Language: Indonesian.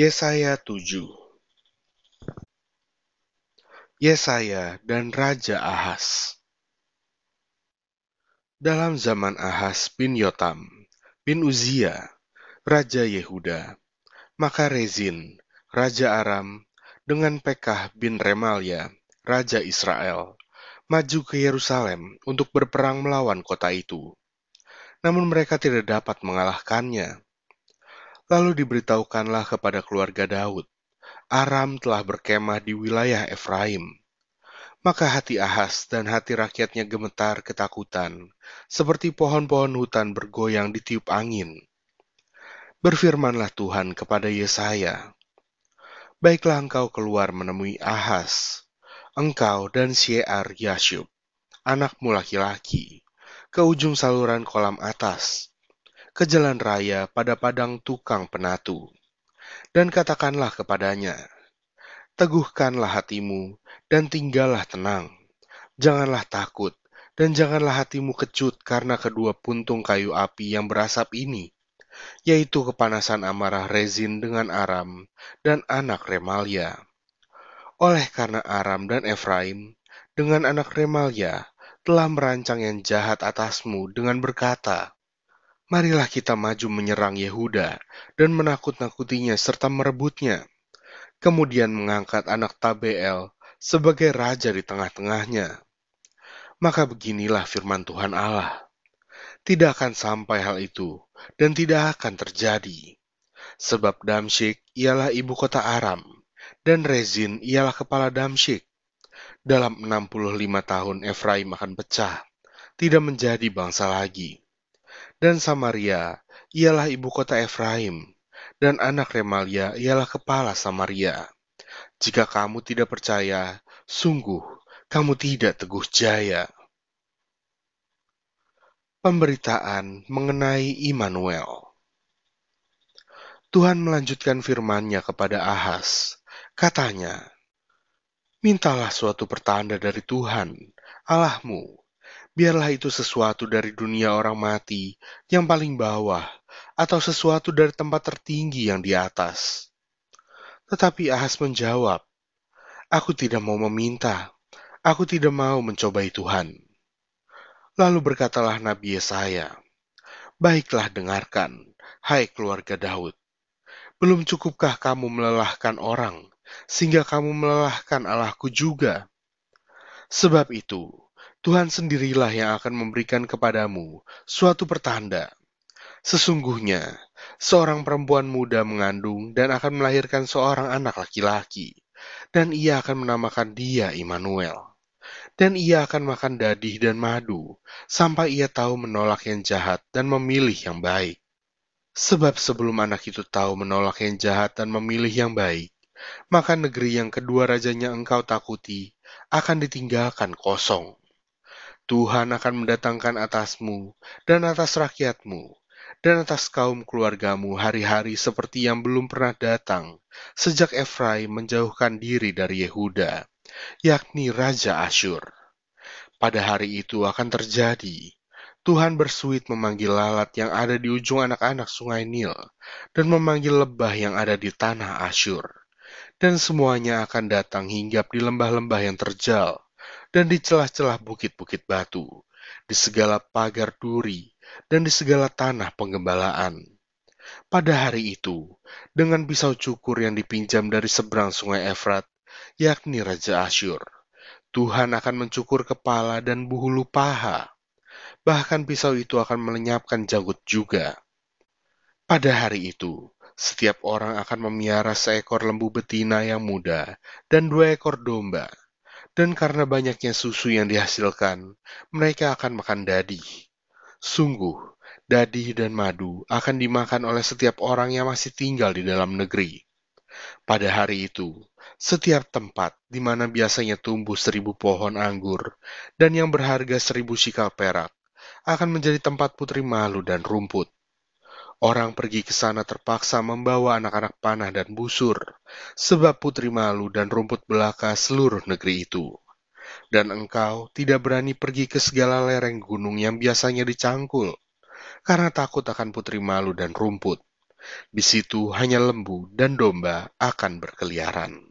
Yesaya 7 Yesaya dan Raja Ahas Dalam zaman Ahas bin Yotam bin Uzia, Raja Yehuda, maka Rezin, Raja Aram, dengan Pekah bin Remalia, Raja Israel, maju ke Yerusalem untuk berperang melawan kota itu. Namun mereka tidak dapat mengalahkannya. Lalu diberitahukanlah kepada keluarga Daud, Aram telah berkemah di wilayah Efraim. Maka hati Ahas dan hati rakyatnya gemetar ketakutan, seperti pohon-pohon hutan bergoyang ditiup angin. Berfirmanlah Tuhan kepada Yesaya, Baiklah engkau keluar menemui Ahas, engkau dan Syiar Yashub, anakmu laki-laki, ke ujung saluran kolam atas, ke jalan raya pada padang tukang penatu. Dan katakanlah kepadanya, Teguhkanlah hatimu dan tinggallah tenang. Janganlah takut dan janganlah hatimu kecut karena kedua puntung kayu api yang berasap ini yaitu kepanasan amarah Rezin dengan Aram dan anak Remalia. Oleh karena Aram dan Efraim dengan anak Remalia telah merancang yang jahat atasmu dengan berkata, Marilah kita maju menyerang Yehuda dan menakut-nakutinya serta merebutnya. Kemudian mengangkat anak Tabeel sebagai raja di tengah-tengahnya. Maka beginilah firman Tuhan Allah. Tidak akan sampai hal itu, dan tidak akan terjadi. Sebab Damsyik ialah ibu kota Aram, dan Rezin ialah kepala Damsyik. Dalam 65 tahun Efraim akan pecah, tidak menjadi bangsa lagi. Dan Samaria ialah ibu kota Efraim, dan anak Remalia ialah kepala Samaria. Jika kamu tidak percaya, sungguh kamu tidak teguh jaya. Pemberitaan mengenai Immanuel Tuhan melanjutkan firman-Nya kepada Ahas. Katanya, Mintalah suatu pertanda dari Tuhan, Allahmu. Biarlah itu sesuatu dari dunia orang mati yang paling bawah, atau sesuatu dari tempat tertinggi yang di atas. Tetapi Ahas menjawab, Aku tidak mau meminta, aku tidak mau mencobai Tuhan. Lalu berkatalah Nabi Yesaya, Baiklah dengarkan, hai keluarga Daud. Belum cukupkah kamu melelahkan orang, sehingga kamu melelahkan Allahku juga? Sebab itu, Tuhan sendirilah yang akan memberikan kepadamu suatu pertanda. Sesungguhnya, seorang perempuan muda mengandung dan akan melahirkan seorang anak laki-laki, dan ia akan menamakan dia Immanuel dan ia akan makan dadih dan madu, sampai ia tahu menolak yang jahat dan memilih yang baik. Sebab sebelum anak itu tahu menolak yang jahat dan memilih yang baik, maka negeri yang kedua rajanya engkau takuti akan ditinggalkan kosong. Tuhan akan mendatangkan atasmu dan atas rakyatmu dan atas kaum keluargamu hari-hari seperti yang belum pernah datang sejak Efraim menjauhkan diri dari Yehuda yakni Raja Asyur. Pada hari itu akan terjadi, Tuhan bersuit memanggil lalat yang ada di ujung anak-anak sungai Nil, dan memanggil lebah yang ada di tanah Asyur. Dan semuanya akan datang hinggap di lembah-lembah yang terjal, dan di celah-celah bukit-bukit batu, di segala pagar duri, dan di segala tanah penggembalaan. Pada hari itu, dengan pisau cukur yang dipinjam dari seberang sungai Efrat, yakni Raja Asyur. Tuhan akan mencukur kepala dan buhulu paha. Bahkan pisau itu akan melenyapkan janggut juga. Pada hari itu, setiap orang akan memiara seekor lembu betina yang muda dan dua ekor domba. Dan karena banyaknya susu yang dihasilkan, mereka akan makan dadi. Sungguh, dadi dan madu akan dimakan oleh setiap orang yang masih tinggal di dalam negeri. Pada hari itu, setiap tempat di mana biasanya tumbuh seribu pohon anggur dan yang berharga seribu shikal perak akan menjadi tempat putri malu dan rumput. Orang pergi ke sana terpaksa membawa anak-anak panah dan busur, sebab putri malu dan rumput belaka seluruh negeri itu. Dan engkau tidak berani pergi ke segala lereng gunung yang biasanya dicangkul, karena takut akan putri malu dan rumput Di situ hanya lembu dan domba akan berkeliaran.